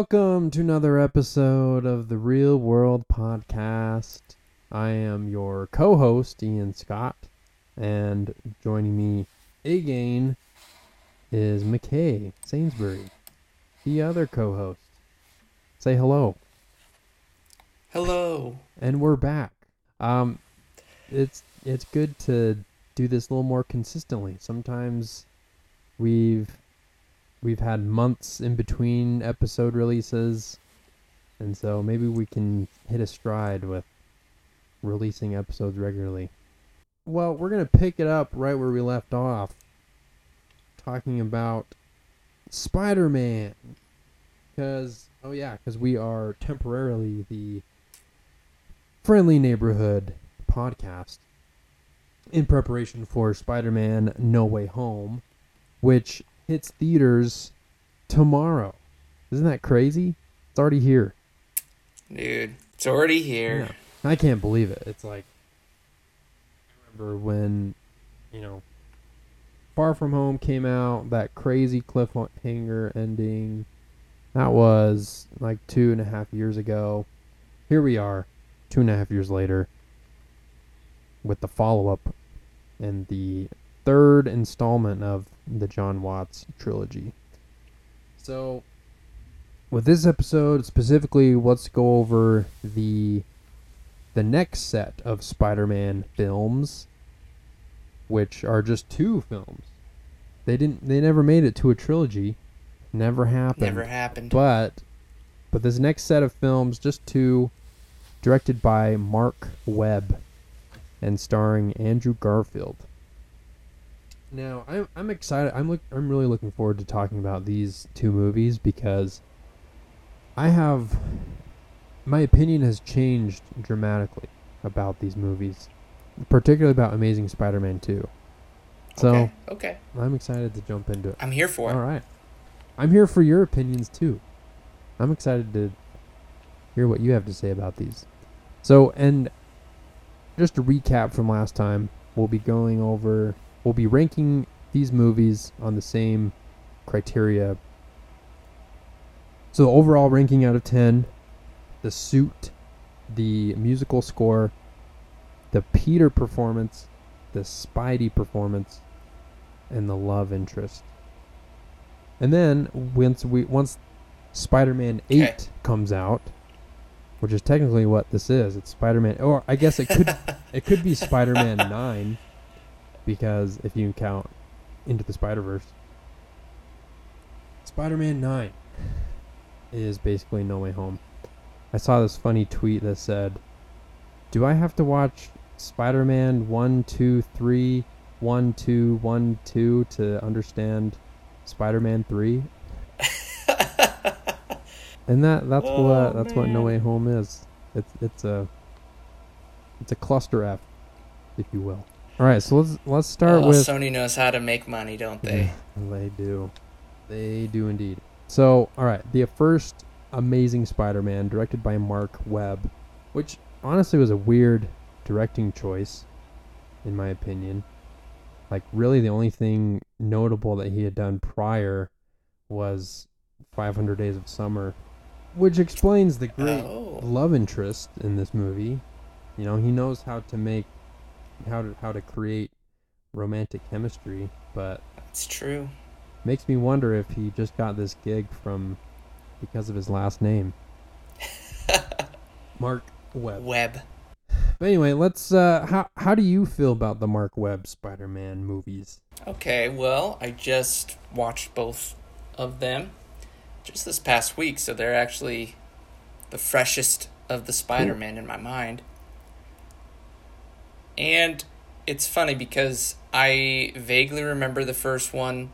welcome to another episode of the Reel World Podcast. I am your co host, Ian Scott, and joining me again is McKay Sainsbury, the other co host. Say hello. Hello. And we're back. Um, it's it's good to do this a little more consistently. Sometimes we've we've had months in between episode releases, and so maybe we can hit a stride with releasing episodes regularly. Well, we're gonna pick it up right where we left off, talking about Spider-Man, because oh yeah, because we are temporarily the friendly neighborhood podcast in preparation for Spider-Man No Way Home, which hits theaters tomorrow. Isn't that crazy? It's already here. Dude, it's already here. Yeah. I can't believe it. It's like I remember when, you know, Far From Home came out, that crazy cliffhanger ending. That was like two and a half years ago. Here we are, two and a half years later, with the follow up and the third installment of the Jon Watts trilogy. So, with this episode specifically, let's go over the the next set of Spider-Man films, which are just two films. They didn't. They never made it to a trilogy. Never happened. Never happened. But, but this next set of films, just two, directed by Marc Webb, and starring Andrew Garfield. Now, I'm I'm excited. I'm look I'm really looking forward to talking about these two movies because I have my opinion has changed dramatically about these movies, particularly about Amazing Spider-Man 2. So, okay. okay. I'm excited to jump into it. I'm here for it. All right. I'm here for your opinions too. I'm excited to hear what you have to say about these. So, and just to recap from last time, we'll be going over we'll be ranking these movies on the same criteria. So the overall ranking out of 10, the suit, the musical score, the Peter performance, the Spidey performance, and the love interest. And then once we once Spider-Man 8 Okay. comes out, which is technically what this is, it's Spider-Man or I guess it could it could be Spider-Man 9 because if you count Into the Spider Verse, Spider Man 9 is basically No Way Home. I saw this funny tweet that said, Do I have to watch Spider Man 1, 2, 3, 1, 2, 1, 2 to understand Spider Man 3? and that that's Oh, what that's what No. Way Home is. It's it's a it's a cluster F, if you will. All right, so let's let's start Oh, with Sony knows how to make money, don't they? they do. They do indeed. So, all right, the first Amazing Spider-Man, directed by Marc Webb, which honestly was a weird directing choice, in my opinion. Like, really, the only thing notable that he had done prior was 500 Days of Summer, which explains the great Oh. love interest in this movie. You know, he knows how to make, how to how to create romantic chemistry, but That's true. Makes me wonder if he just got this gig from because of his last name. Marc Webb. Web. But anyway, let's uh how how do you feel about the Marc Webb Spider-Man movies? Okay, well, I just watched both of them just this past week, so they're actually the freshest of the Spider-Man in my mind. And it's funny because I vaguely remember the first one,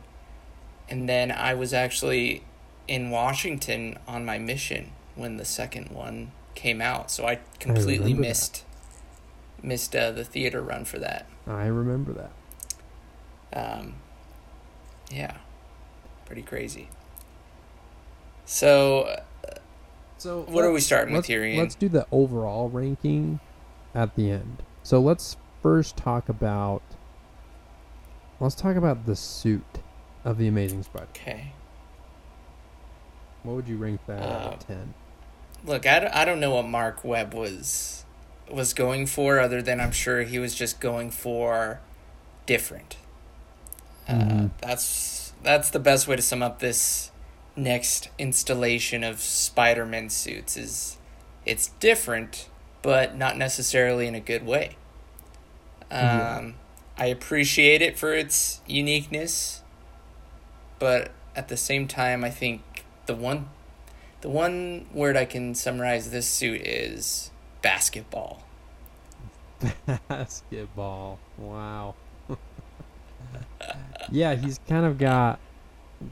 and then I was actually in Washington on my mission when the second one came out, so I completely remember that. missed missed uh, the theater run for that. I remember that. Um, yeah, pretty crazy. So, uh, So what are we starting with let's, here, Ian? let's do the overall ranking at the end. So let's first talk about let's talk about the suit of the Amazing Spider. okay. What would you rank that out Uh, of ten? Look, I, don't- I don't know what Marc Webb was was going for, other than I'm sure he was just going for different. Uh, Mhm. that's that's the best way to sum up this next installation of Spider-Man suits. Is it's different, but not necessarily in a good way. Um, Yeah. I appreciate it for its uniqueness, but at the same time, I think the one the one word I can summarize this suit is basketball. Basketball. Wow. yeah, he's kind of got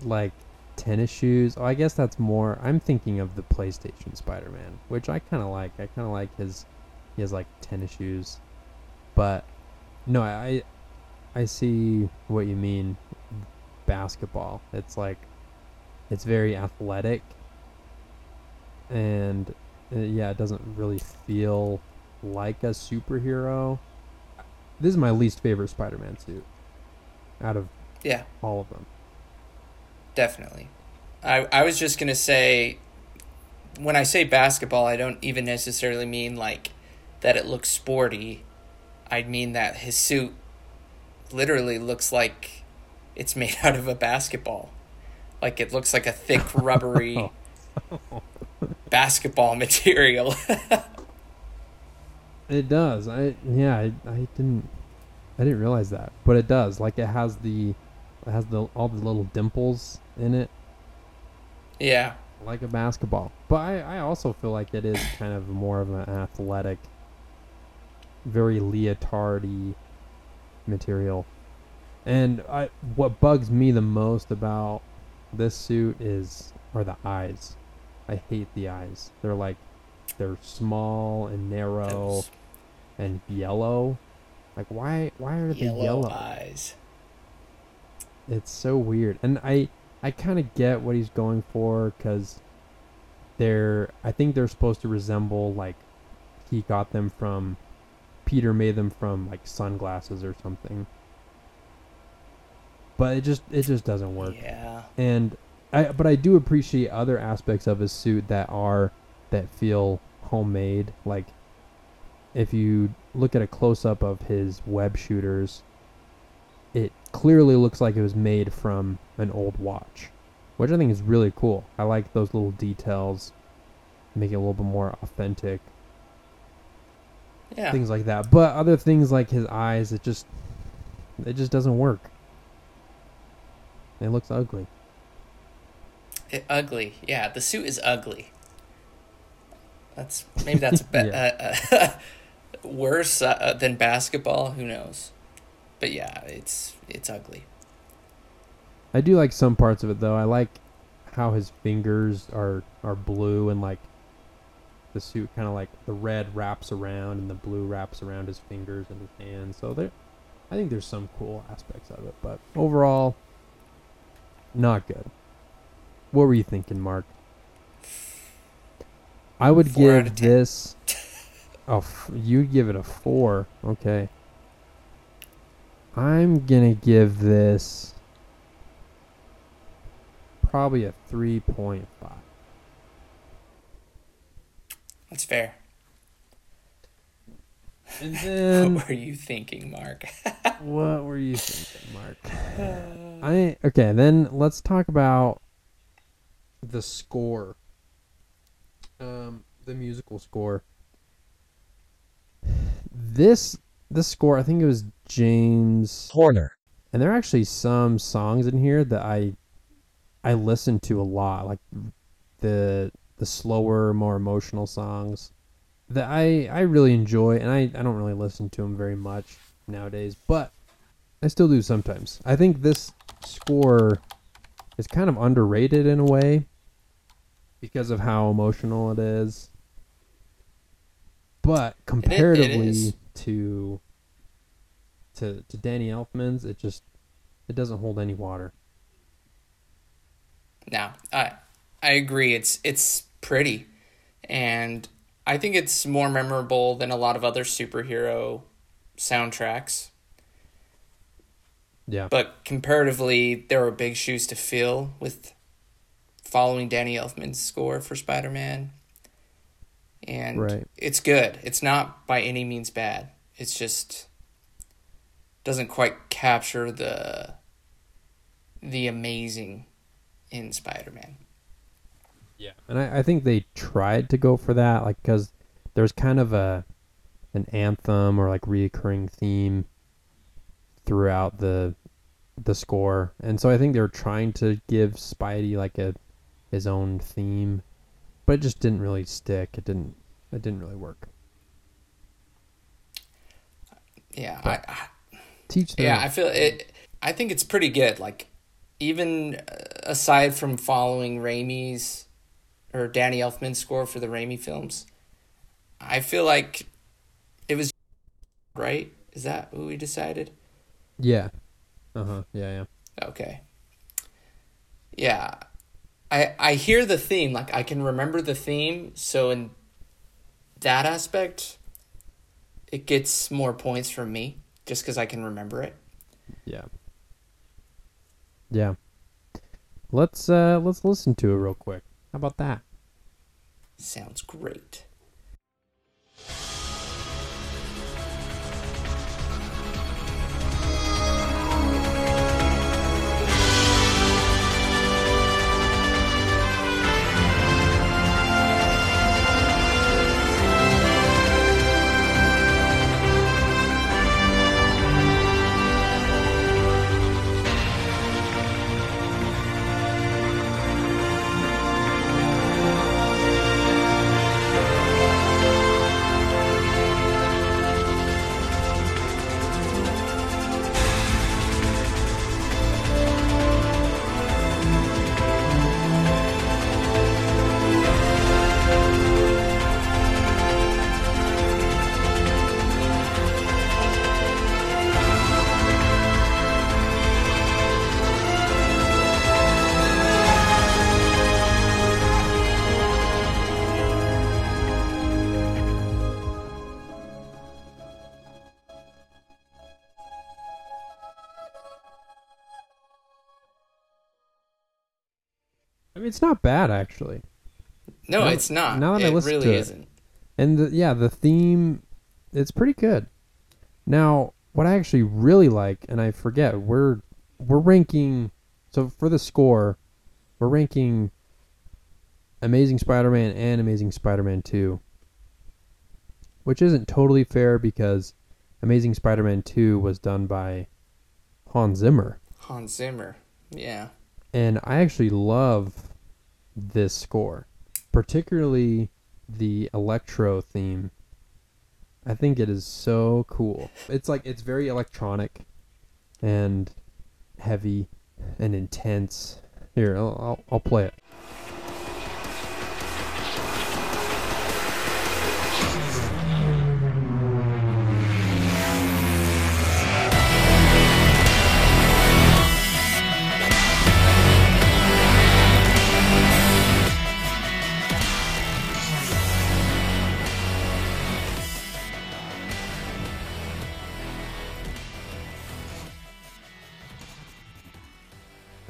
like tennis shoes. Oh, I guess that's more. I'm thinking of the PlayStation Spider-Man, which I kind of like. I kind of like his. He has like tennis shoes, but no, I I see what you mean. Basketball. It's like it's very athletic, and uh, yeah, it doesn't really feel like a superhero. This is my least favorite Spider-Man suit out of Yeah, all of them. Definitely. I I was just gonna say, when I say basketball, I don't even necessarily mean like that it looks sporty. I mean that his suit literally looks like it's made out of a basketball. Like it looks like a thick rubbery oh. basketball material. It does. I yeah. I, I didn't. I didn't realize that, but it does. Like it has the, it has the all the little dimples in it, yeah. like a basketball. But I I also feel like it is kind of more of an athletic, very leotardy material. And I what bugs me the most about this suit is are the eyes. I hate the eyes. They're like they're small and narrow and yellow. Like why why are they yellow, yellow? eyes. It's so weird. And I I kind of get what he's going for cuz they're I think they're supposed to resemble like he got them from Peter made them from like sunglasses or something. But it just it just doesn't work. Yeah. And I but I do appreciate other aspects of his suit that are that feel homemade. Like if you look at a close up of his web shooters, clearly looks like it was made from an old watch, which I think is really cool. I like those little details, make it a little bit more authentic, Yeah. things like that. But other things like his eyes, it just it just doesn't work. It looks ugly. It, ugly. Yeah, the suit is ugly. That's maybe that's a bit Yeah. uh, uh, worse uh, than basketball. Who knows? But yeah, it's it's ugly. I do like some parts of it though. I like how his fingers are are blue and like the suit kind of like the red wraps around and the blue wraps around his fingers and his hands. So there, I think there's some cool aspects of it, but overall, not good. What were you thinking, Marc? I would Four give this. Oh, f- you give it a four. Okay. I'm gonna give this probably a three point five. That's fair. And then what were you thinking, Marc? what were you thinking, Marc? I okay. Then let's talk about the score. Um, the musical score. This this score, I think it was James Horner. and there are actually some songs in here that I I listen to a lot, like the the slower, more emotional songs that I I really enjoy, and I I don't really listen to them very much nowadays, but I still do sometimes. I think this score is kind of underrated in a way because of how emotional it is. But comparatively is. to to to Danny Elfman's, it just it doesn't hold any water. no, I I agree. It's it's pretty, and I think it's more memorable than a lot of other superhero soundtracks. Yeah. But comparatively, there were big shoes to fill with following Danny Elfman's score for Spider Man. And Right. it's good. It's not by any means bad. It's just doesn't quite capture the the amazing in Spider Man. Yeah, and I, I think they tried to go for that, like because there's kind of a an anthem or like reoccurring theme throughout the the score, and so I think they were trying to give Spidey like a his own theme, but it just didn't really stick. It didn't. It didn't really work. Yeah, But- I, I Teach them. Yeah, I feel it. I think it's pretty good. Like, even aside from following Raimi's or Danny Elfman's score for the Raimi films, I feel like it was right. Is that what we decided? yeah. Uh huh. Yeah, yeah. Okay. Yeah, I I hear the theme. Like, I can remember the theme. So in that aspect, it gets more points from me just because I can remember it. Yeah. Yeah. Let's uh let's listen to it real quick. How about that? Sounds great. Mean, it's not bad actually. No, Now- it's not. now that I it listen really to it. isn't. And the, yeah, the theme, it's pretty good. Now, what I actually really like, and I forget, we're we're ranking. So for the score, we're ranking Amazing Spider-Man and Amazing Spider-Man Two, which isn't totally fair because Amazing Spider-Man Two was done by Hans Zimmer, Hans Zimmer. Yeah. and I actually love this score, particularly the electro theme. I think it is so cool. It's like it's very electronic and heavy and intense. Here, I'll I'll, I'll play it.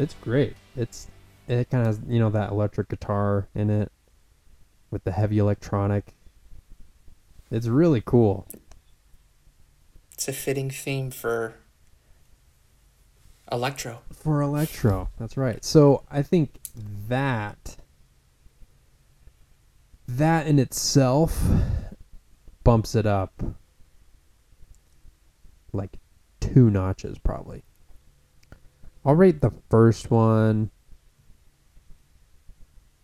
It's great. It's it kind of has you know that electric guitar in it with the heavy electronic. It's really cool. It's a fitting theme for Electro. For electro, that's right. So I think that that in itself bumps it up like two notches probably. I'll rate the first one.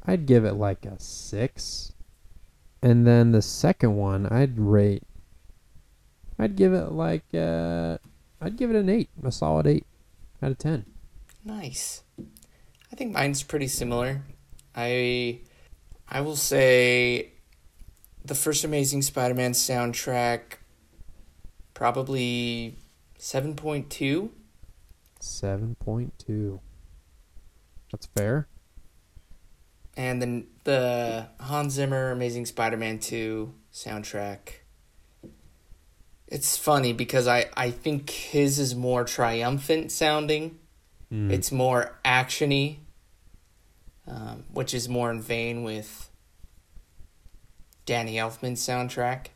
I'd give it like a six. And then the second one I'd rate I'd give it like uh I'd give it an eight, a solid eight out of ten. Nice. I think mine's pretty similar. I I will say the first Amazing Spider-Man soundtrack probably 7.2 Seven point two. That's fair. and then the Hans Zimmer Amazing Spider-Man 2 soundtrack it's funny because I, I think his is more triumphant sounding. Mm. It's more actiony. um, which is more in vein with Danny Elfman's soundtrack.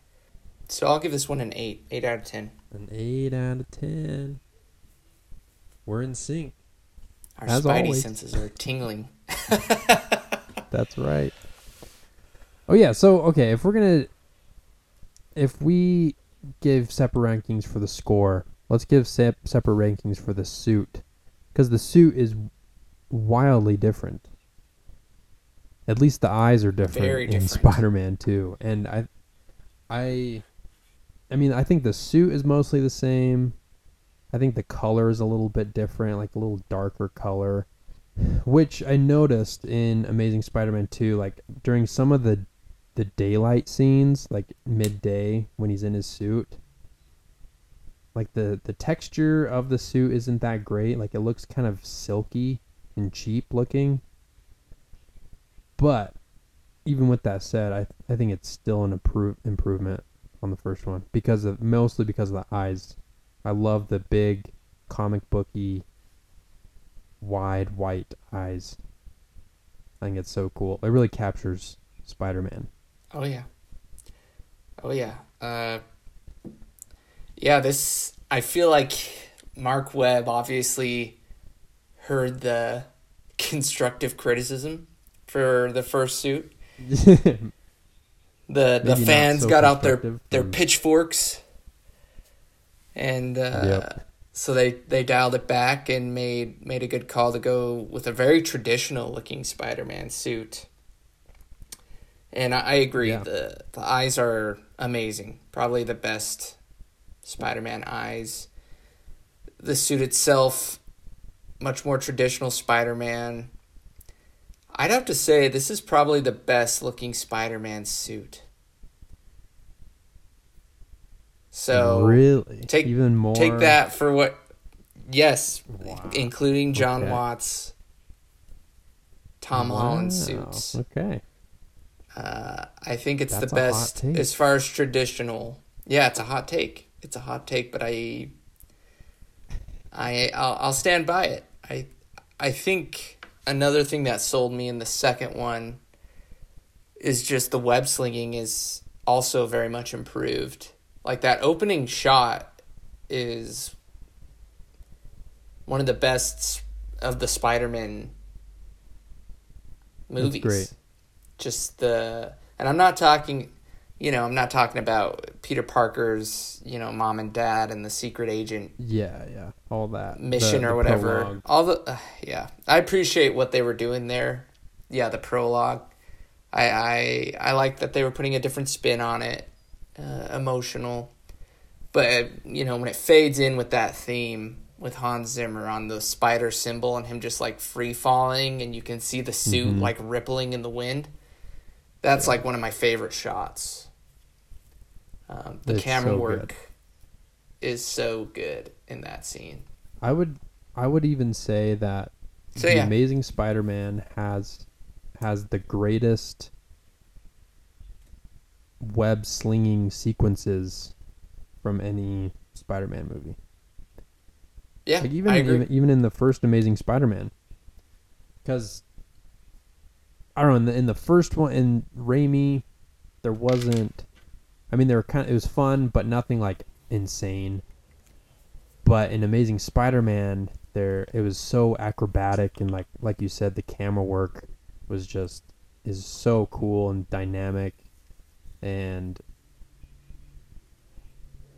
So I'll give this one an eight, eight out of ten. An eight out of ten. We're in sync. Our As spidey always. senses are tingling. That's right. Oh yeah, so okay, if we're gonna if we give separate rankings for the score, let's give sep- separate rankings for the suit, because the suit is wildly different. At least the eyes are different Very in. Spider-Man 2, and I, I, I mean, I think the suit is mostly the same. I think the color is a little bit different, like a little darker color which I noticed in Amazing Spider-Man 2 like during some of the the daylight scenes like midday when he's in his suit like the the texture of the suit isn't that great. Like it looks kind of silky and cheap looking. But even with that said I I think it's still an improve, improvement on the first one because of mostly because of the eyes I love the big comic booky wide white eyes. I think it's so cool. It really captures Spider-Man. Oh yeah. Oh yeah. Uh, yeah. This I feel like Marc Webb obviously heard the constructive criticism for the first suit. The the Maybe fans so got out their their pitchforks, and uh, Yep. so they they dialed it back and made made a good call to go with a very traditional looking Spider-Man suit. And I, I agree. Yeah. the The eyes are amazing. Probably the best Spider-Man eyes. The suit itself, much more traditional Spider-Man. I'd have to say this is probably the best looking Spider-Man suit. So really, take- even more. take that for what yes, Wow. including Jon Okay. Watts, Tom Holland Wow. suits. Okay, Uh, I think it's That's the best as far as traditional. Yeah, it's a hot take. It's a hot take, but I, I, I'll, I'll stand by it. I, I think another thing that sold me in the second one is just the web slinging is also very much improved. Like that opening shot is one of the best of the Spider-Man movies great. just the and I'm not talking you know, I'm not talking about Peter Parker's, you know, mom and dad and the secret agent yeah, yeah, all that mission The- or the whatever. prologue. All the uh, yeah, I appreciate what they were doing there. Yeah, the prologue. I I I like that they were putting a different spin on it, uh, emotional. But you know, when it fades in with that theme with Hans Zimmer on the spider symbol and him just like free falling and you can see the suit Mhm. like rippling in the wind. That's like one of my favorite shots. Um, the It's camera so work good. is so good in that scene. I would, I would even say that So the yeah, Amazing Spider-Man has has the greatest web slinging sequences from any Spider-Man movie. yeah, Like even even, even in the first Amazing Spider-Man, because I don't know in the in the first one in Raimi, there wasn't. I mean, there were kind. Of, it was fun, but nothing like insane. But in Amazing Spider-Man, there it was so acrobatic and like like you said, the camera work was just is so cool and dynamic, and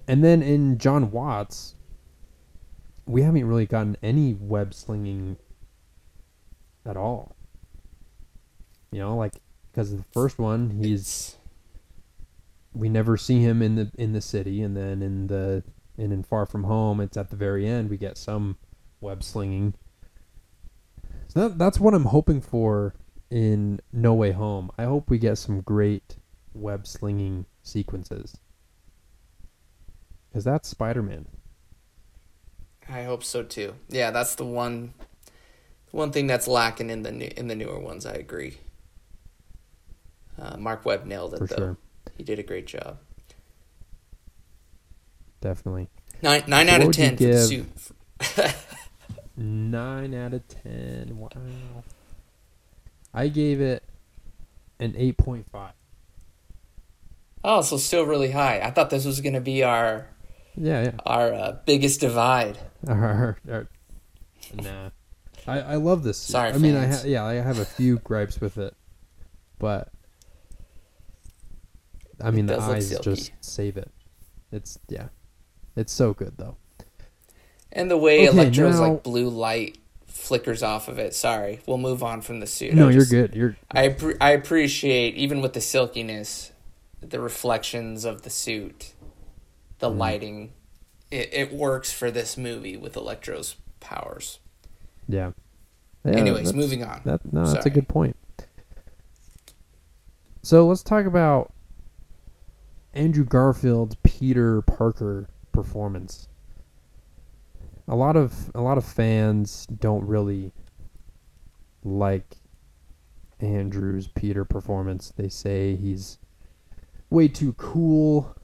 and then in Jon Watts, we haven't really gotten any web slinging at all. You know, like because the first one, he's we never see him in the in the city, and then in the and in Far From Home, it's at the very end we get some web slinging. So that, that's what I'm hoping for in No Way Home. I hope we get some great web slinging sequences because that's Spider Man. I hope so too. Yeah, that's the one one thing that's lacking in the new, in the newer ones. I agree. Uh, Marc Webb nailed it For though. sure. He did a great job. Definitely. Nine nine So out of ten for the suit. Nine out of ten. Wow. I gave it an 8.5. Oh, so still really high. I thought this was going to be our Yeah, yeah. our uh, biggest divide. Our- our- nah. I, I love this. suit. Sorry, I mean, I ha- yeah, I have a few gripes with it, but I mean, the eyes just save it. It's yeah, it's so good though. And the way Okay, Electro's now- like blue light flickers off of it. Sorry, we'll move on from the suit. no, I you're good. You're I appre- I appreciate even with the silkiness, the reflections of the suit, the Mm. lighting. It, it works for this movie with Electro's powers. yeah. Yeah, Anyways, moving on. That no, that's a good point. So let's talk about Andrew Garfield's Peter Parker performance. A lot of a lot of fans don't really like Andrew's Peter performance. They say he's way too cool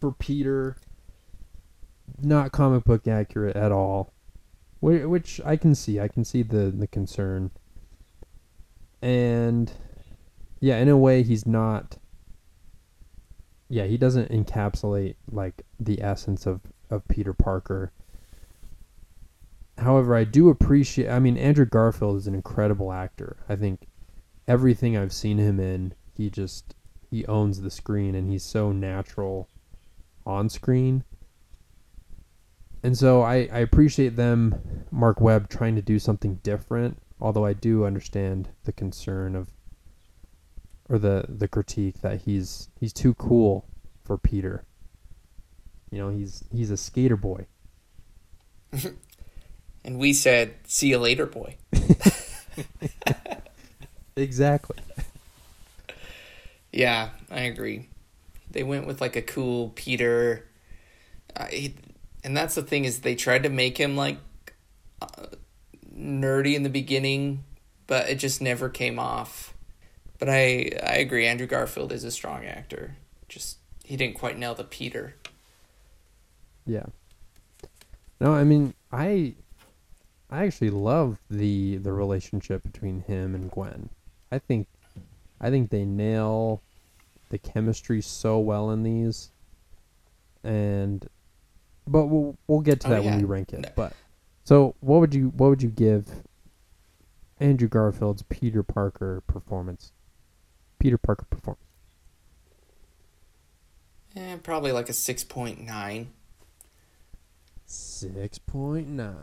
for Peter. Not comic book accurate at all. Which I can see. I can see the the concern. And yeah, in a way he's not yeah, he doesn't encapsulate like the essence of of Peter Parker. However, I do appreciate I mean Andrew Garfield is an incredible actor. I think everything I've seen him in, he just he owns the screen and he's so natural on screen. And so I, I appreciate them, Marc Webb, trying to do something different. Although I do understand the concern of, or the the critique that he's he's too cool for Peter. You know, he's he's a skater boy. And we said, "See you later, boy." Exactly. Yeah, I agree. They went with like a cool Peter, and that's the thing is they tried to make him like uh, nerdy in the beginning, but it just never came off. But I I agree. Andrew Garfield is a strong actor. Just he didn't quite nail the Peter. Yeah. No, I mean I I actually love the the relationship between him and Gwen. I think I think they nail the chemistry so well in these. And but we'll we'll get to Oh, that when we rank it. No. But so what would you what would you give Andrew Garfield's Peter Parker performance? Peter Parker performance. Eh, probably like a six point nine. Six point nine.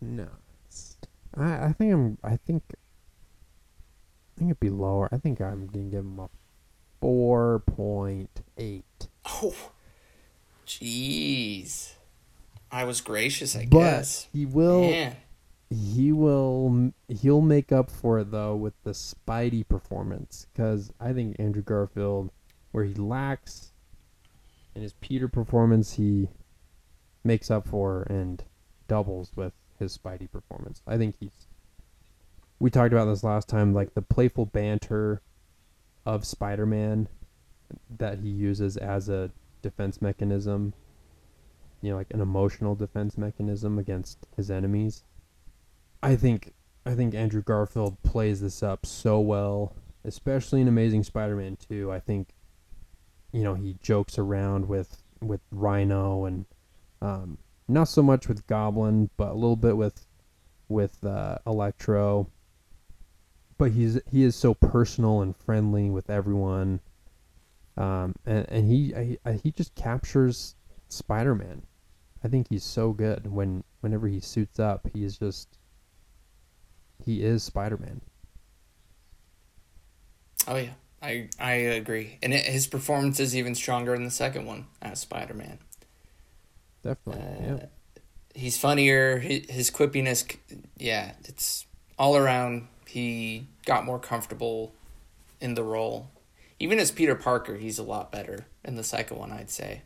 Nice. I I think I'm I think I think it'd be lower. I think I'm gonna give him a four point eight. Oh, jeez. I was gracious, I But guess. he will Man. he will he'll make up for it though with the Spidey performance because I think Andrew Garfield where he lacks in his Peter performance he makes up for and doubles with his Spidey performance. I think he's we talked about this last time like the playful banter of Spider-Man that he uses as a defense mechanism you know like an emotional defense mechanism against his enemies I think I think Andrew Garfield plays this up so well, especially in Amazing Spider-Man 2. I think you know, he jokes around with with Rhino and um, not so much with Goblin, but a little bit with with uh, Electro. But he's he is so personal and friendly with everyone. Um, and, and he I, he just captures Spider-Man. I think he's so good when whenever he suits up, he is just he is Spider-Man. Oh yeah, I I agree, and it, his performance is even stronger in the second one as Spider Man. Definitely. Uh, yeah. He's funnier. His, his quippiness, yeah, it's all around. He got more comfortable in the role. Even as Peter Parker, he's a lot better in the second one, I'd say.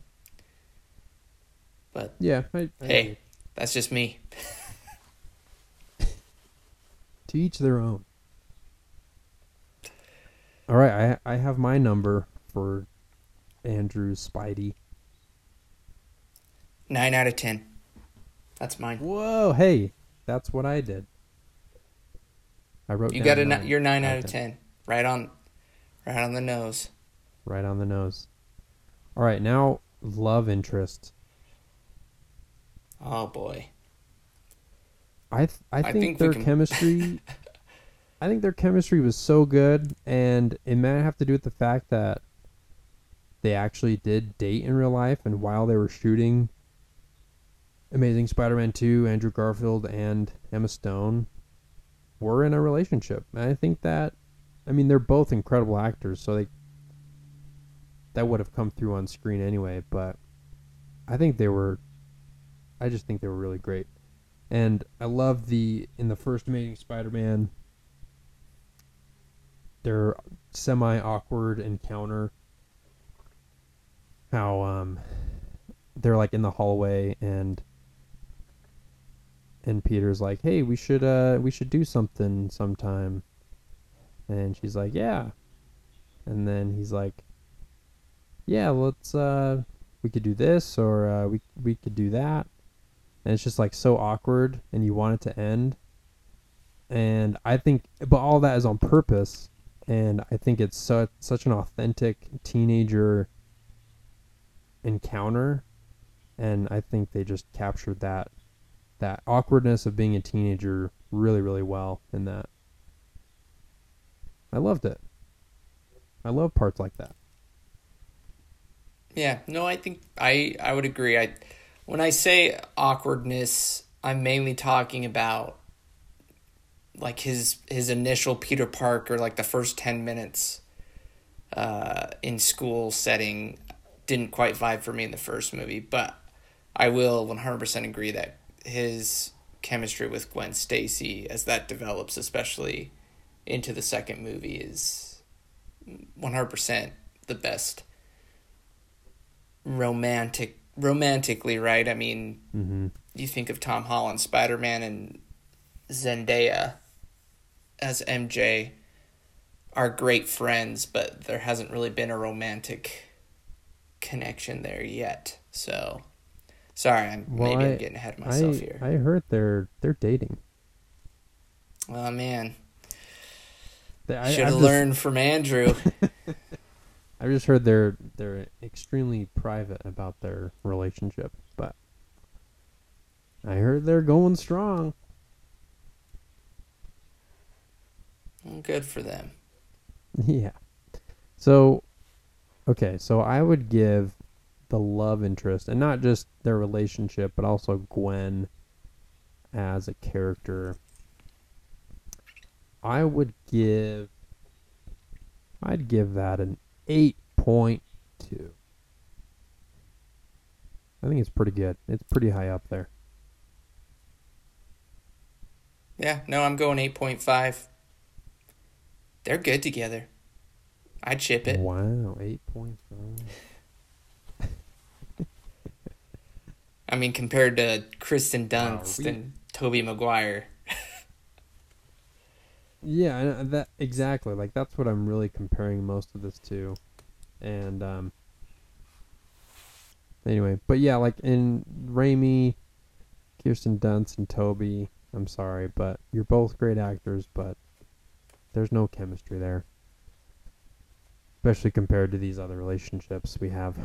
But Yeah. I, I Hey. agree. that's just me. To each their own. All right, I I have my number for Andrew's Spidey. Nine out of ten. That's mine. Whoa, hey, that's what I did. I wrote You got a nine ni- you're nine out of ten. Right on, right on the nose. Right on the nose. All right, now love interest. Oh boy. I th- I, I think, think their can- chemistry. I think their chemistry was so good, and it might have to do with the fact that they actually did date in real life, and while they were shooting Amazing Spider-Man two, Andrew Garfield and Emma Stone were in a relationship. And I think that, I mean, they're both incredible actors, so they that would have come through on screen anyway. But I think they were, I just think they were really great. And I love the in the first Amazing Spider-Man their semi awkward encounter. How um they're like in the hallway and and Peter's like, "Hey, we should uh we should do something sometime." And she's like, "Yeah." And then he's like, "Yeah, let's uh we could do this or uh we we could do that." And it's just like so awkward and you want it to end. And I think but all that is on purpose and I think it's such such an authentic teenager encounter and I think they just captured that that awkwardness of being a teenager really really well in that. I loved it. I love parts like that. Yeah, no, I think I I would agree. I when I say awkwardness, I'm mainly talking about like his his initial Peter Parker, like the first ten minutes uh, in school setting, didn't quite vibe for me in the first movie. But I will 100% agree that his chemistry with Gwen Stacy, as that develops, especially into the second movie, is 100% the best romantic romantically right i mean Mm-hmm. you think of tom holland spider-man and zendaya as mj are great friends but there hasn't really been a romantic connection there yet so sorry i'm Well, maybe I- i'm getting ahead of myself I here I heard they're they're dating. oh man I, should have just- learned from andrew I've just heard they're they're extremely private about their relationship, but I heard they're going strong. Good for them Yeah. So, okay, so I would give the love interest, and not just their relationship, but also Gwen as a character. I would give. I'd give that an 8.2. I think it's pretty good. It's pretty high up there. yeah no i'm going 8.5 they're good together i'd ship it Wow, 8.5. I mean, compared to Kristen Wow, Dunst we- and Tobey Maguire. Yeah, that exactly. Like that's what I'm really comparing most of this to. And um anyway, but yeah, like in Raimi, Kirsten Dunst and Tobey, I'm sorry, but you're both great actors, but there's no chemistry there. Especially compared to these other relationships we have.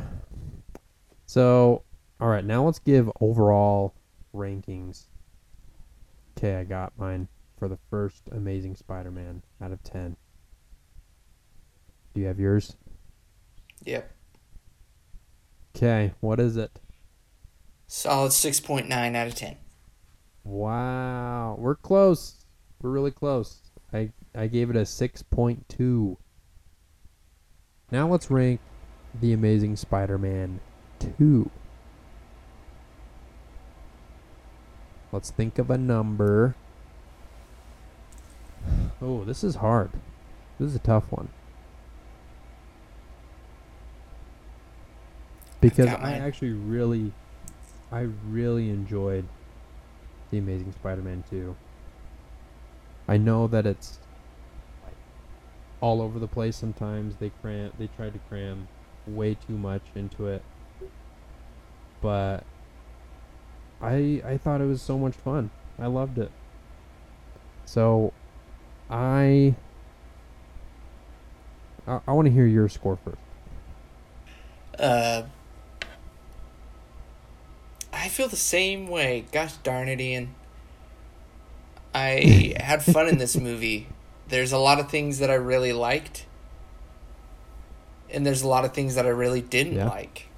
So, all right, now let's give overall rankings. Okay, I got mine for the first Amazing Spider-Man out of 10. Do you have yours? Yep. Okay, what is it? Solid 6.9 out of 10. Wow, we're close. We're really close. I I gave it a 6.2. Now let's rank The Amazing Spider-Man 2. Let's think of a number. Oh, this is hard. This is a tough one. Because I actually really I really enjoyed The Amazing Spider-Man 2. I know that it's all over the place sometimes. They cram they try to cram way too much into it. But I I thought it was so much fun. I loved it. So I I, I want to hear your score first. Uh, I feel the same way. Gosh darn it, Ian. I had fun in this movie. There's a lot of things that I really liked, and there's a lot of things that I really didn't Yeah. like.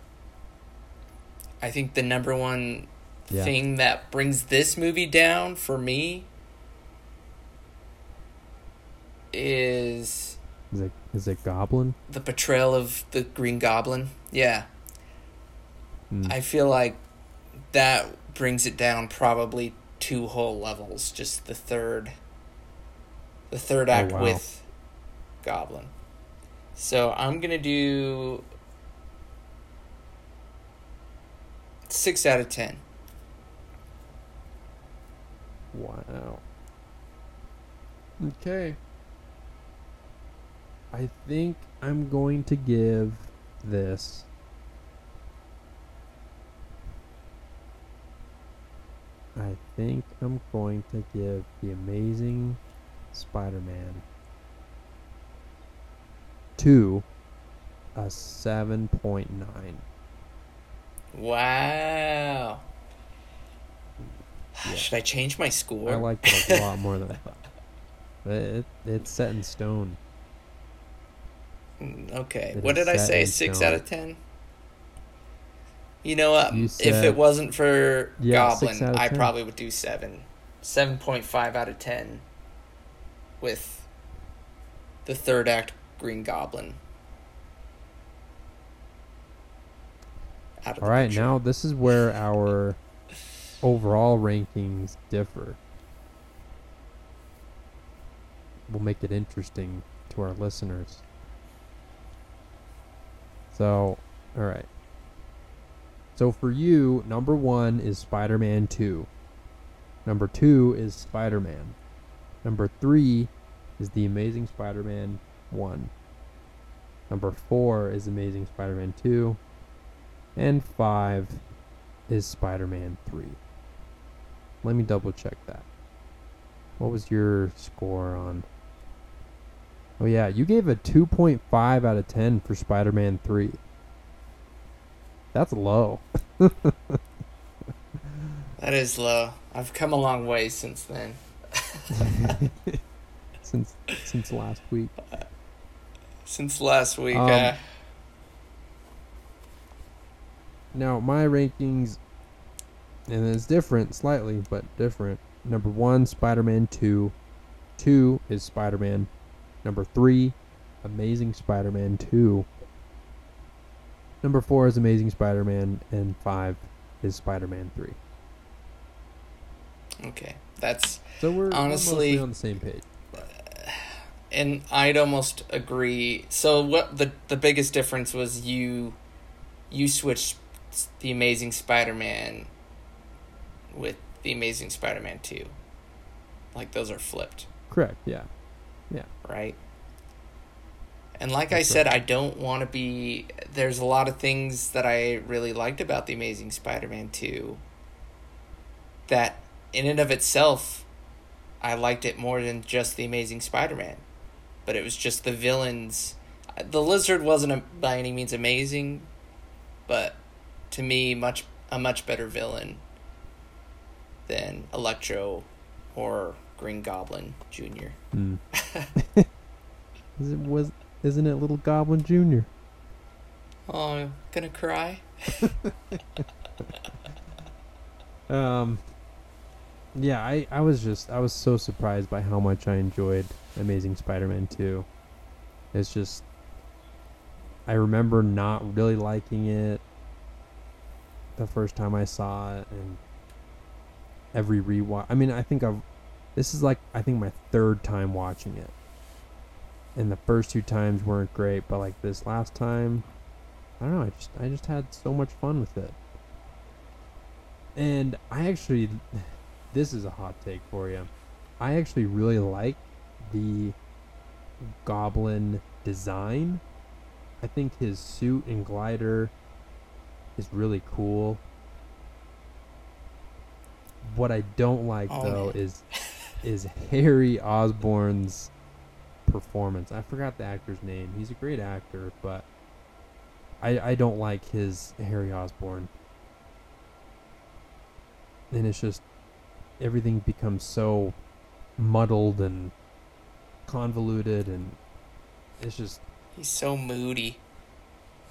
I think the number one Yeah. thing that brings this movie down for me is Is it is it Goblin? the portrayal of the Green Goblin. Yeah. Hmm. I feel like that brings it down probably two whole levels. Just the third, the third act wow. with Goblin. So I'm gonna do six out of ten. Wow. Okay. I think I'm going to give this I think I'm going to give The Amazing Spider-Man 2 a 7.9. Wow. Yeah. Should I change my score? I liked it a lot more than I thought. It, it, it's set in stone. Mm, Okay. It What did I say? Six stone. out of ten. You know what? You if it wasn't for Yeah, Goblin, six out of I 10. probably would do seven. Seven point five out of ten. With the third act Green Goblin. Out of All the right, picture. now this is where our overall rankings differ. We'll make it interesting to our listeners. So, all right. So for you, number one is Spider Man 2. Number two is Spider Man. Number three is The Amazing Spider Man 1. Number four is Amazing Spider Man 2. And five is Spider Man 3. Let me double check that. What was your score on? Oh, yeah, you gave a 2.5 out of 10 for Spider Man 3. That's low. That is low. I've come a long way since then. since since last week. Since last week, Um, uh, Now my rankings, and it's different slightly, but different. Number one, Spider-Man two. Two is Spider-Man. Number three, Amazing Spider-Man two. Number four is Amazing Spider-Man, and five is Spider-Man three. okay. That's So we're we're Honestly- on the same page. and I'd almost agree. So what the the biggest difference was you you switched the Amazing Spider-Man with the Amazing Spider-Man 2. Like those are flipped, Correct. Yeah. Yeah. Right? And like I said, right. I don't want to be there's a lot of things that I really liked about the Amazing Spider-Man 2 that in and of itself I liked it more than just the Amazing Spider-Man. But it was just the villains. The Lizard wasn't a, by any means amazing, but to me, much a much better villain than Electro or Green Goblin Junior. Mm. Is it was isn't it Little Goblin Junior? Oh, gonna cry. Um. Yeah, I, I was just I was so surprised by how much I enjoyed Amazing Spider-Man 2. It's just I remember not really liking it the first time I saw it and every rewatch. I mean, I think I've this is like I think my third time watching it. And the first two times weren't great, but like this last time I don't know, I just I just had so much fun with it. And I actually, this is a hot take for you. I actually really like the goblin design. I think his suit and glider is really cool. What I don't like Oh, though man. is is Harry Osborn's performance. I forgot the actor's name. He's a great actor, but I I don't like his Harry Osborn. And it's just everything becomes so muddled and convoluted and it's just He's so moody.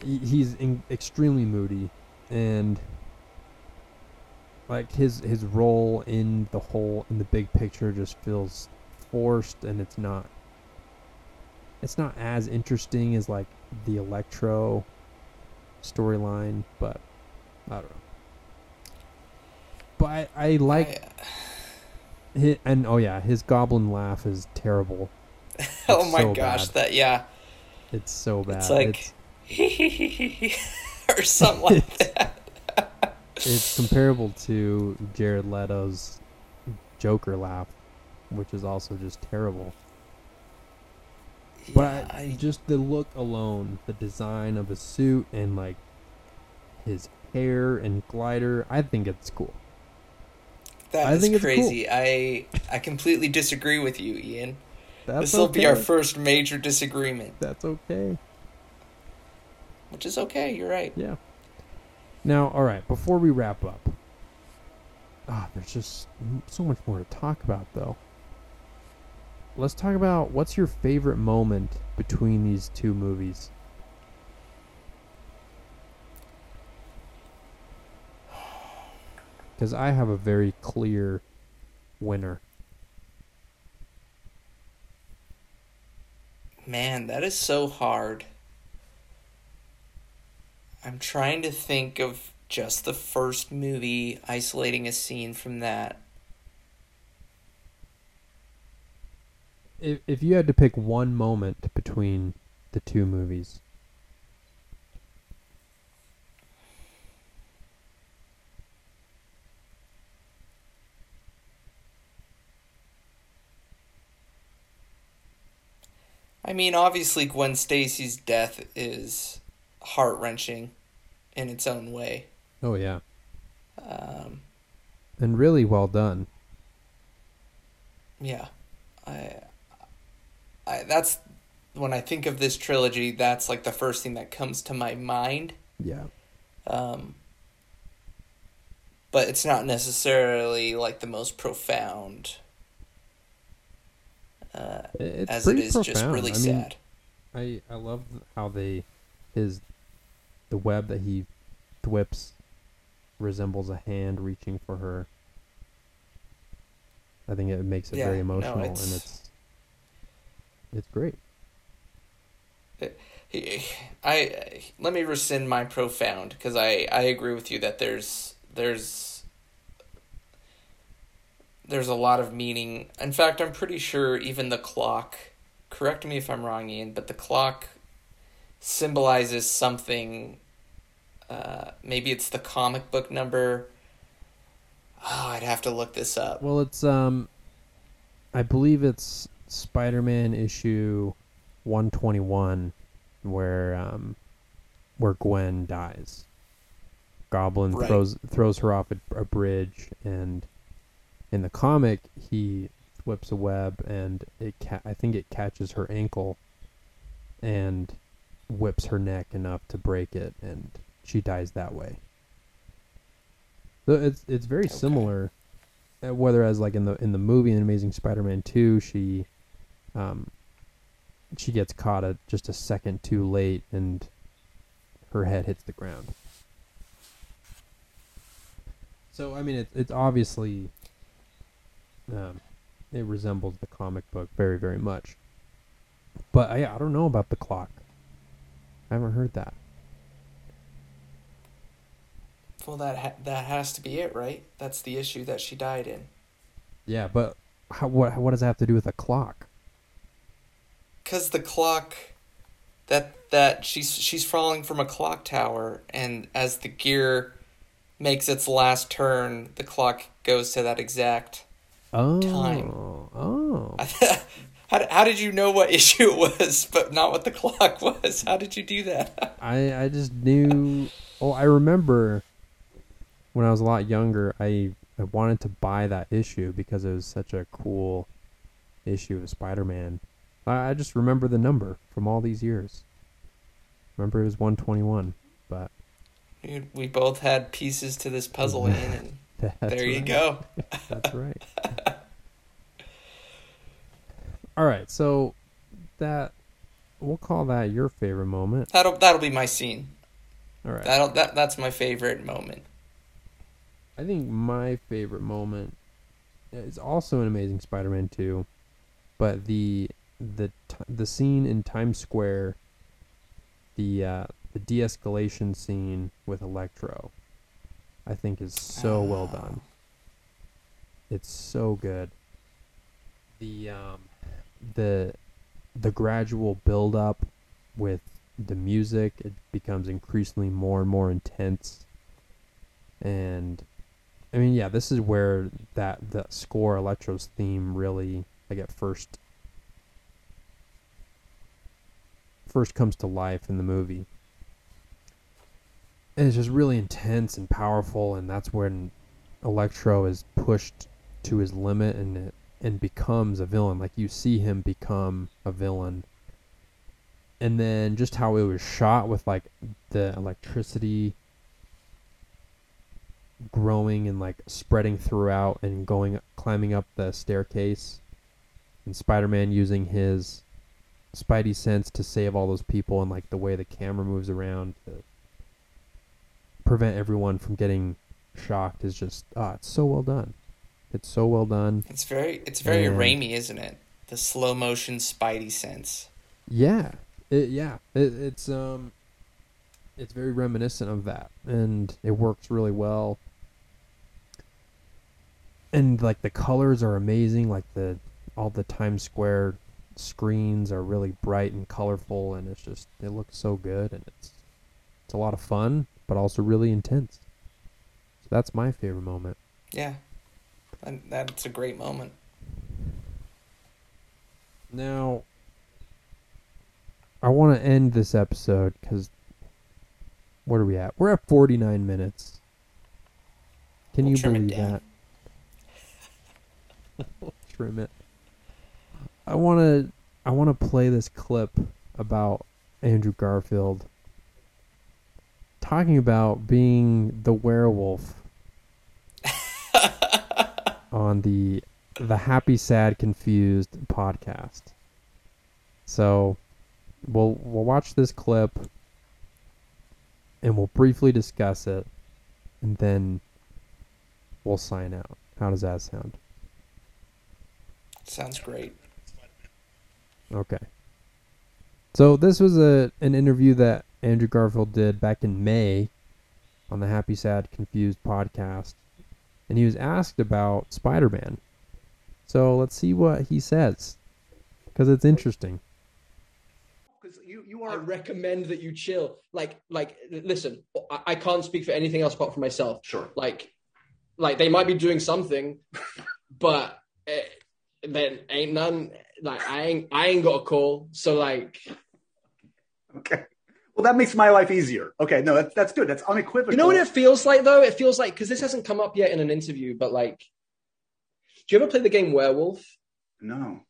he- he's in, extremely moody and like his his role in the whole in the big picture just feels forced and it's not it's not as interesting as like the electro storyline but i don't know but i, I like I- uh, hi and oh yeah his goblin laugh is terrible oh my so gosh, bad. that yeah. it's so bad It's like or something like that. It's comparable to Jared Leto's Joker laugh, which is also just terrible. But Yeah, I, I- just the look alone, the design of his suit and like his hair and glider, I think it's cool. that I is it's cool. crazy. I I completely disagree with you, Ian. This will okay. be our first major disagreement, That's okay. which is okay. You're right. Yeah. Now, all right. Before we wrap up, ah, there's just so much more to talk about, though. Let's talk about what's your favorite moment between these two movies. Because I have a very clear winner. Man, that is so hard. I'm trying to think of just the first movie, isolating a scene from that. If if you had to pick one moment between the two movies, I mean, obviously, Gwen Stacy's death is heart wrenching in its own way. oh yeah, Um, and really well done. yeah, I, I, that's when I think of this trilogy. That's like the first thing that comes to my mind. Yeah. Um, but it's not necessarily like the most profound, uh, It's as it is just really I mean, sad. I I love how they his the web that he whips resembles a hand reaching for her. I think it makes it Yeah, very no, emotional and it's- it's it's great. Uh, I let me rescind my profound because I I agree with you that there's there's there's a lot of meaning. In fact, I'm pretty sure even the clock. Correct me if I'm wrong, Ian, but the clock symbolizes something. Uh, maybe it's the comic book number. Oh, I'd have to look this up. Well, it's um I believe it's Spider-Man issue 121 where um where Gwen dies. Goblin Right. throws throws her off a, a bridge and in the comic he whips a web and it ca- I think it catches her ankle and whips her neck enough to break it and she dies that way. So it's it's very Okay. similar uh, whether as like in the in the movie in Amazing Spider-Man 2 she um she gets caught at just a second too late and her head hits the ground. So I mean it's it's obviously um it resembles the comic book very very much. But I I don't know about the clock. I haven't heard that. Well, that ha- that has to be it, right? That's the issue that she died in. Yeah, but how, what what does that have to do with a clock? Cause the clock, that that she's she's falling from a clock tower, and as the gear makes its last turn, the clock goes to that exact. Oh, Time. oh. oh. how how did you know what issue it was, but not what the clock was? How did you do that? I I just knew. Oh, I remember when I was a lot younger. I I wanted to buy that issue because it was such a cool issue of Spider-Man. I, I just remember the number from all these years. Remember it was 121, but We, we both had pieces to this puzzle in, and there you go. That's right. all right, so that we'll call that your favorite moment. That'll that'll be my scene. All right. That'll that that's my favorite moment. I think my favorite moment is also an Amazing Spider-Man 2, but the the t- the scene in Times Square, the uh, the de-escalation scene with Electro, I think is so well Oh. done. It's so good. The um, the the gradual build up with the music, it becomes increasingly more and more intense. And I mean, yeah, this is where that the score Electro's theme really like at first first comes to life in the movie. And it's just really intense and powerful and that's when Electro is pushed to his limit and it, and becomes a villain. Like you see him become a villain. And then just how it was shot with like the electricity growing and like spreading throughout and going climbing up the staircase and Spider-Man using his spidey sense to save all those people and like the way the camera moves around to prevent everyone from getting shocked is just ah it's so well done. It's so well done. It's very it's very And- Raimi, isn't it? The slow motion Spidey sense. yeah. It, yeah. It, it's um it's very reminiscent of that. And it works really well and like the colors are amazing like the all the times square screens are really bright and colorful and it's just it looks so good and it's it's a lot of fun but also really intense so that's my favorite moment Yeah, and that's a great moment. Now, I want to end this episode because what are we at? We're at 49 minutes. Can We'll you believe that? Trim it. I want to I want to play this clip about Andrew Garfield talking about being the werewolf on the the Happy Sad Confused podcast. So we'll we'll watch this clip and we'll briefly discuss it and then we'll sign out. How does that sound? Sounds great. Okay. So this was a an interview that Andrew Garfield did back in May on the Happy Sad Confused podcast and he was asked about Spider-Man. So let's see what he says cuz it's interesting. because you you are. I recommend that you chill. Like, like, listen, I, I can't speak for anything else apart from myself. sure. Like, like they might be doing something, but eh, then ain't none. Like, I ain't, I ain't got a call. So, like, Okay. Well, that makes my life easier. Okay, no, that's that's good. That's unequivocal. you know what it feels like though? It feels like because this hasn't come up yet in an interview, but like, do you ever play the game Werewolf No.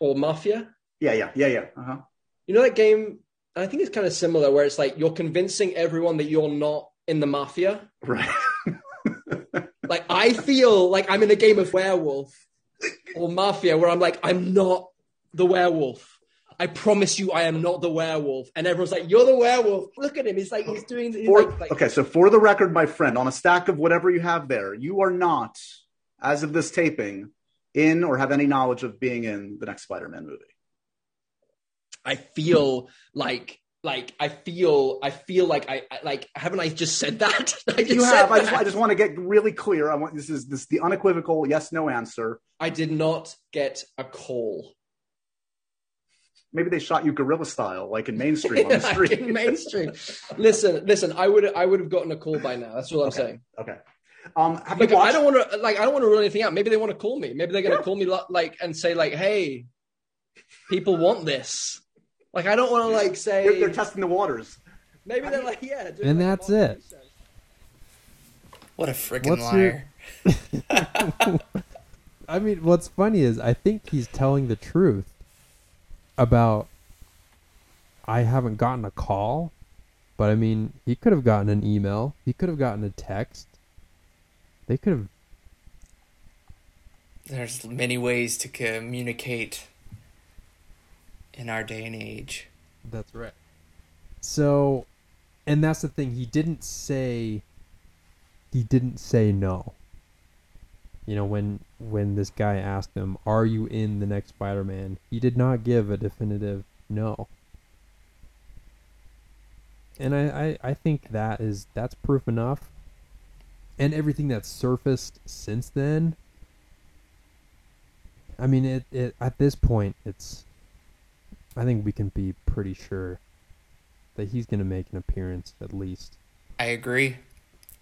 or Mafia? Yeah, yeah, yeah, yeah. Uh huh. You know that game? I think it's kind of similar, where it's like you're convincing everyone that you're not in the mafia. Right. Like I feel like I'm in a game of werewolf or mafia where I'm like, I'm not the werewolf. I promise you I am not the werewolf. And everyone's like, You're the werewolf. Look at him. He's like he's doing he's For, like, like okay, so for the record, my friend, on a stack of whatever you have there, you are not, as of this taping, in or have any knowledge of being in the next Spider-Man movie. I feel like like I feel I feel like I, I like haven't I just said that? I just You have. I just. I just want to get really clear. I want this is this the unequivocal yes/no answer. I did not get a call. Maybe they shot you guerrilla style, like in mainstream on the Like street. in mainstream. listen, listen, I would I would have gotten a call by now. That's all I'm Okay. saying. Okay. Um, have Like? I don't want to like I don't want to rule anything out. Maybe they want to call me. Maybe they're going to Yeah. call me like and say like, "Hey, people want this." Like I don't want to like say. they're, they're testing the waters. maybe they're like, "Yeah." doing, And like, that's it. research. What a freaking What's your- liar. I mean, what's funny is I think he's telling the truth about I haven't gotten a call, but I mean, he could have gotten an email. He could have gotten a text. They could have There's many ways to communicate in our day and age. That's right. So, and that's the thing. He didn't say. He didn't say no. You know, when when this guy asked him, "Are you in the next Spider-Man?" He did not give a definitive no. And I, I, I think that is that's proof enough. And everything that's surfaced since then. I mean, it, it at this point, it's I think we can be pretty sure that he's going to make an appearance at least. I agree.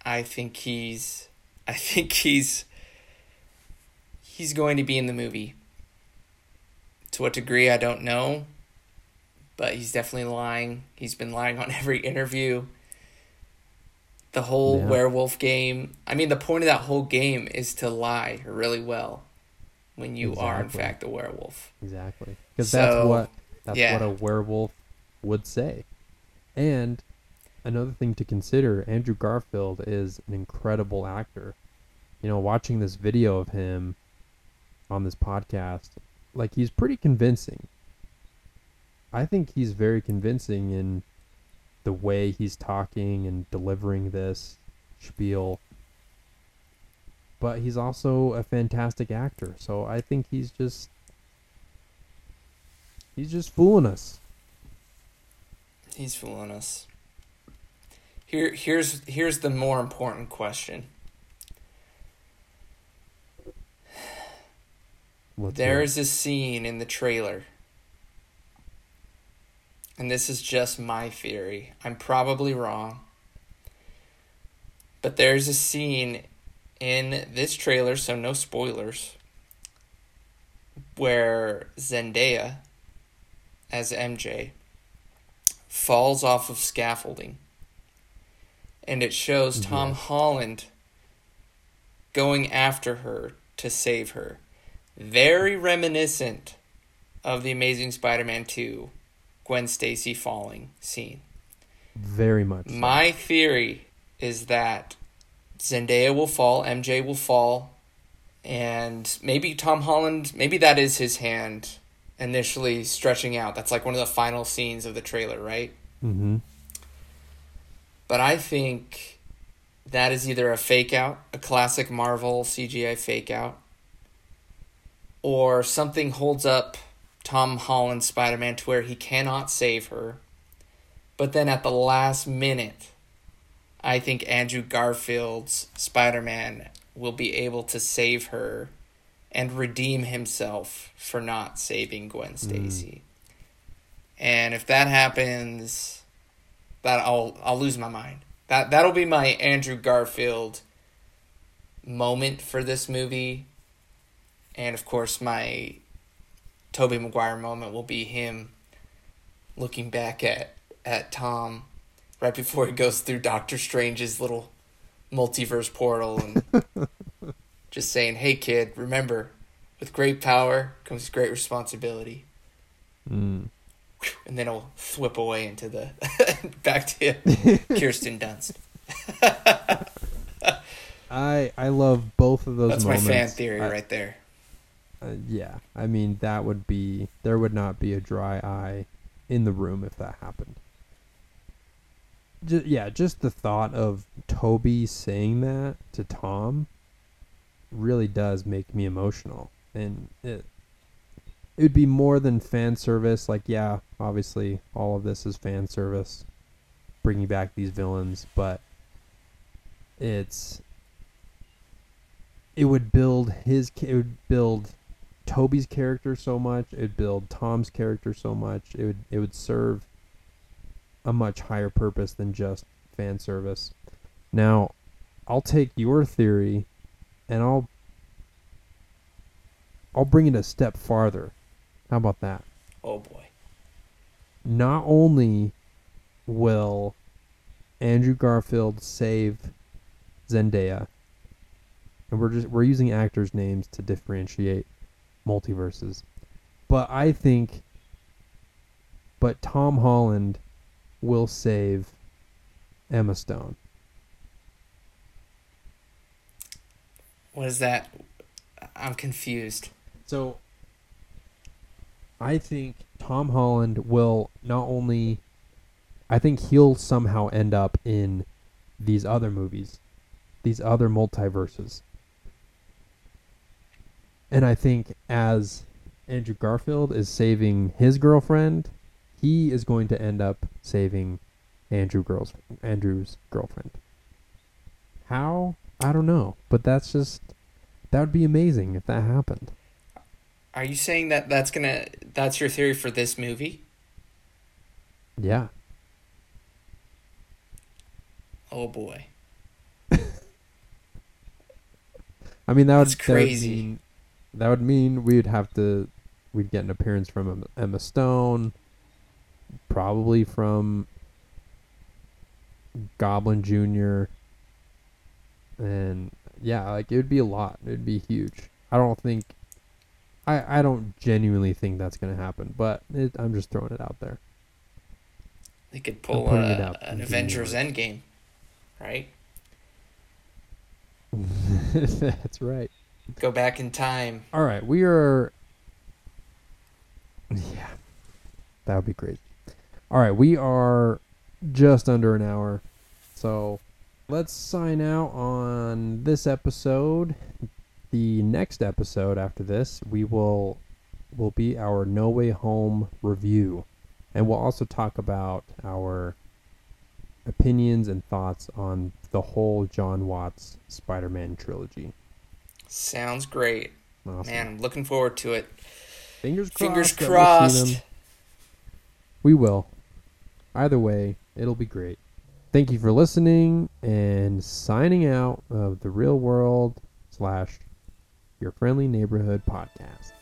I think he's I think he's he's going to be in the movie. To what degree I don't know, but he's definitely lying. He's been lying on every interview. The whole Yeah. werewolf game. I mean, the point of that whole game is to lie really well when you are in fact a werewolf. Exactly. Because that's So, what that's yeah. what a werewolf would say. And another thing to consider, Andrew Garfield is an incredible actor. You know, watching this video of him on this podcast, like he's pretty convincing. I think he's very convincing in the way he's talking and delivering this spiel. But he's also a fantastic actor, so I think he's just he's just fooling us. He's fooling us. Here here's here's the more important question. Let's hear. There's a scene in the trailer. And this is just my theory. I'm probably wrong. But there's a scene in this trailer, so no spoilers, where Zendaya, as MJ, falls off of scaffolding. And it shows mm-hmm. Tom Yes. Holland going after her to save her very reminiscent of the Amazing Spider-Man 2 Gwen Stacy falling scene. very much. so. My theory is that Zendaya will fall, MJ will fall, and maybe Tom Holland, maybe that is his hand initially stretching out. That's like one of the final scenes of the trailer, right? Mm-hmm. But I think that is either a fake out, a classic Marvel CGI fake out, or something holds up Tom Holland's Spider Man to where he cannot save her. But then at the last minute, I think Andrew Garfield's Spider Man will be able to save her and redeem himself for not saving Gwen hmm. Stacy. And if that happens, that I'll I'll lose my mind. That that'll be my Andrew Garfield moment for this movie. And of course my Tobey Maguire moment will be him looking back at at Tom right before he goes through Doctor Strange's little multiverse portal and just saying, "Hey kid, remember, with great power comes great responsibility." Mm. and then it'll whip away into the back to Kirsten Dunst. I I love both of those. That's moments. my fan theory I- right there. uh, yeah, I mean that would be there would not be a dry eye in the room if that happened. Just, yeah, just the thought of Tobey saying that to Tom really does make me emotional, and it it would be more than fan service. Like, yeah, obviously all of this is fan service, bringing back these villains, but it's it would build his it would build Tobey's character so much it would build Tom's character so much it would it would serve a much higher purpose than just fan service now I'll take your theory and I'll I'll bring it a step farther how about that Oh boy. not only will Andrew Garfield save Zendaya, and we're just we're using actors' names to differentiate multiverses. But I think, but Tom Holland will save Emma Stone. What is that? I'm confused. So I think Tom Holland will not only I think he'll somehow end up in these other movies, these other multiverses. And I think as Andrew Garfield is saving his girlfriend, he is going to end up saving Andrew girls Andrew's girlfriend. How? I don't know, but that's just that would be amazing if that happened. Are you saying that that's gonna that's your theory for this movie? Yeah. Oh boy. I mean that would That's that would crazy. mean that would mean we'd have to we'd get an appearance from Emma Stone, probably from Goblin Jr. And yeah, like it would be a lot. It would be huge. I don't think I I don't genuinely think that's going to happen, but it, I'm just throwing it out there. They could pull a, it out an Avengers. Endgame, right? that's right. Go back in time. All right, we are. Yeah, that would be great. All right, we are just under an hour, so let's sign out on this episode. The next episode after this, we will will be our No Way Home review, and we'll also talk about our opinions and thoughts on the whole Jon Watts Spider-Man trilogy. Sounds great. Awesome. Man, I'm looking forward to it. Fingers crossed. Fingers that we'll see crossed. We will. Either way, it'll be great. Thank you for listening and signing out of the Reel World slash your friendly neighborhood podcast.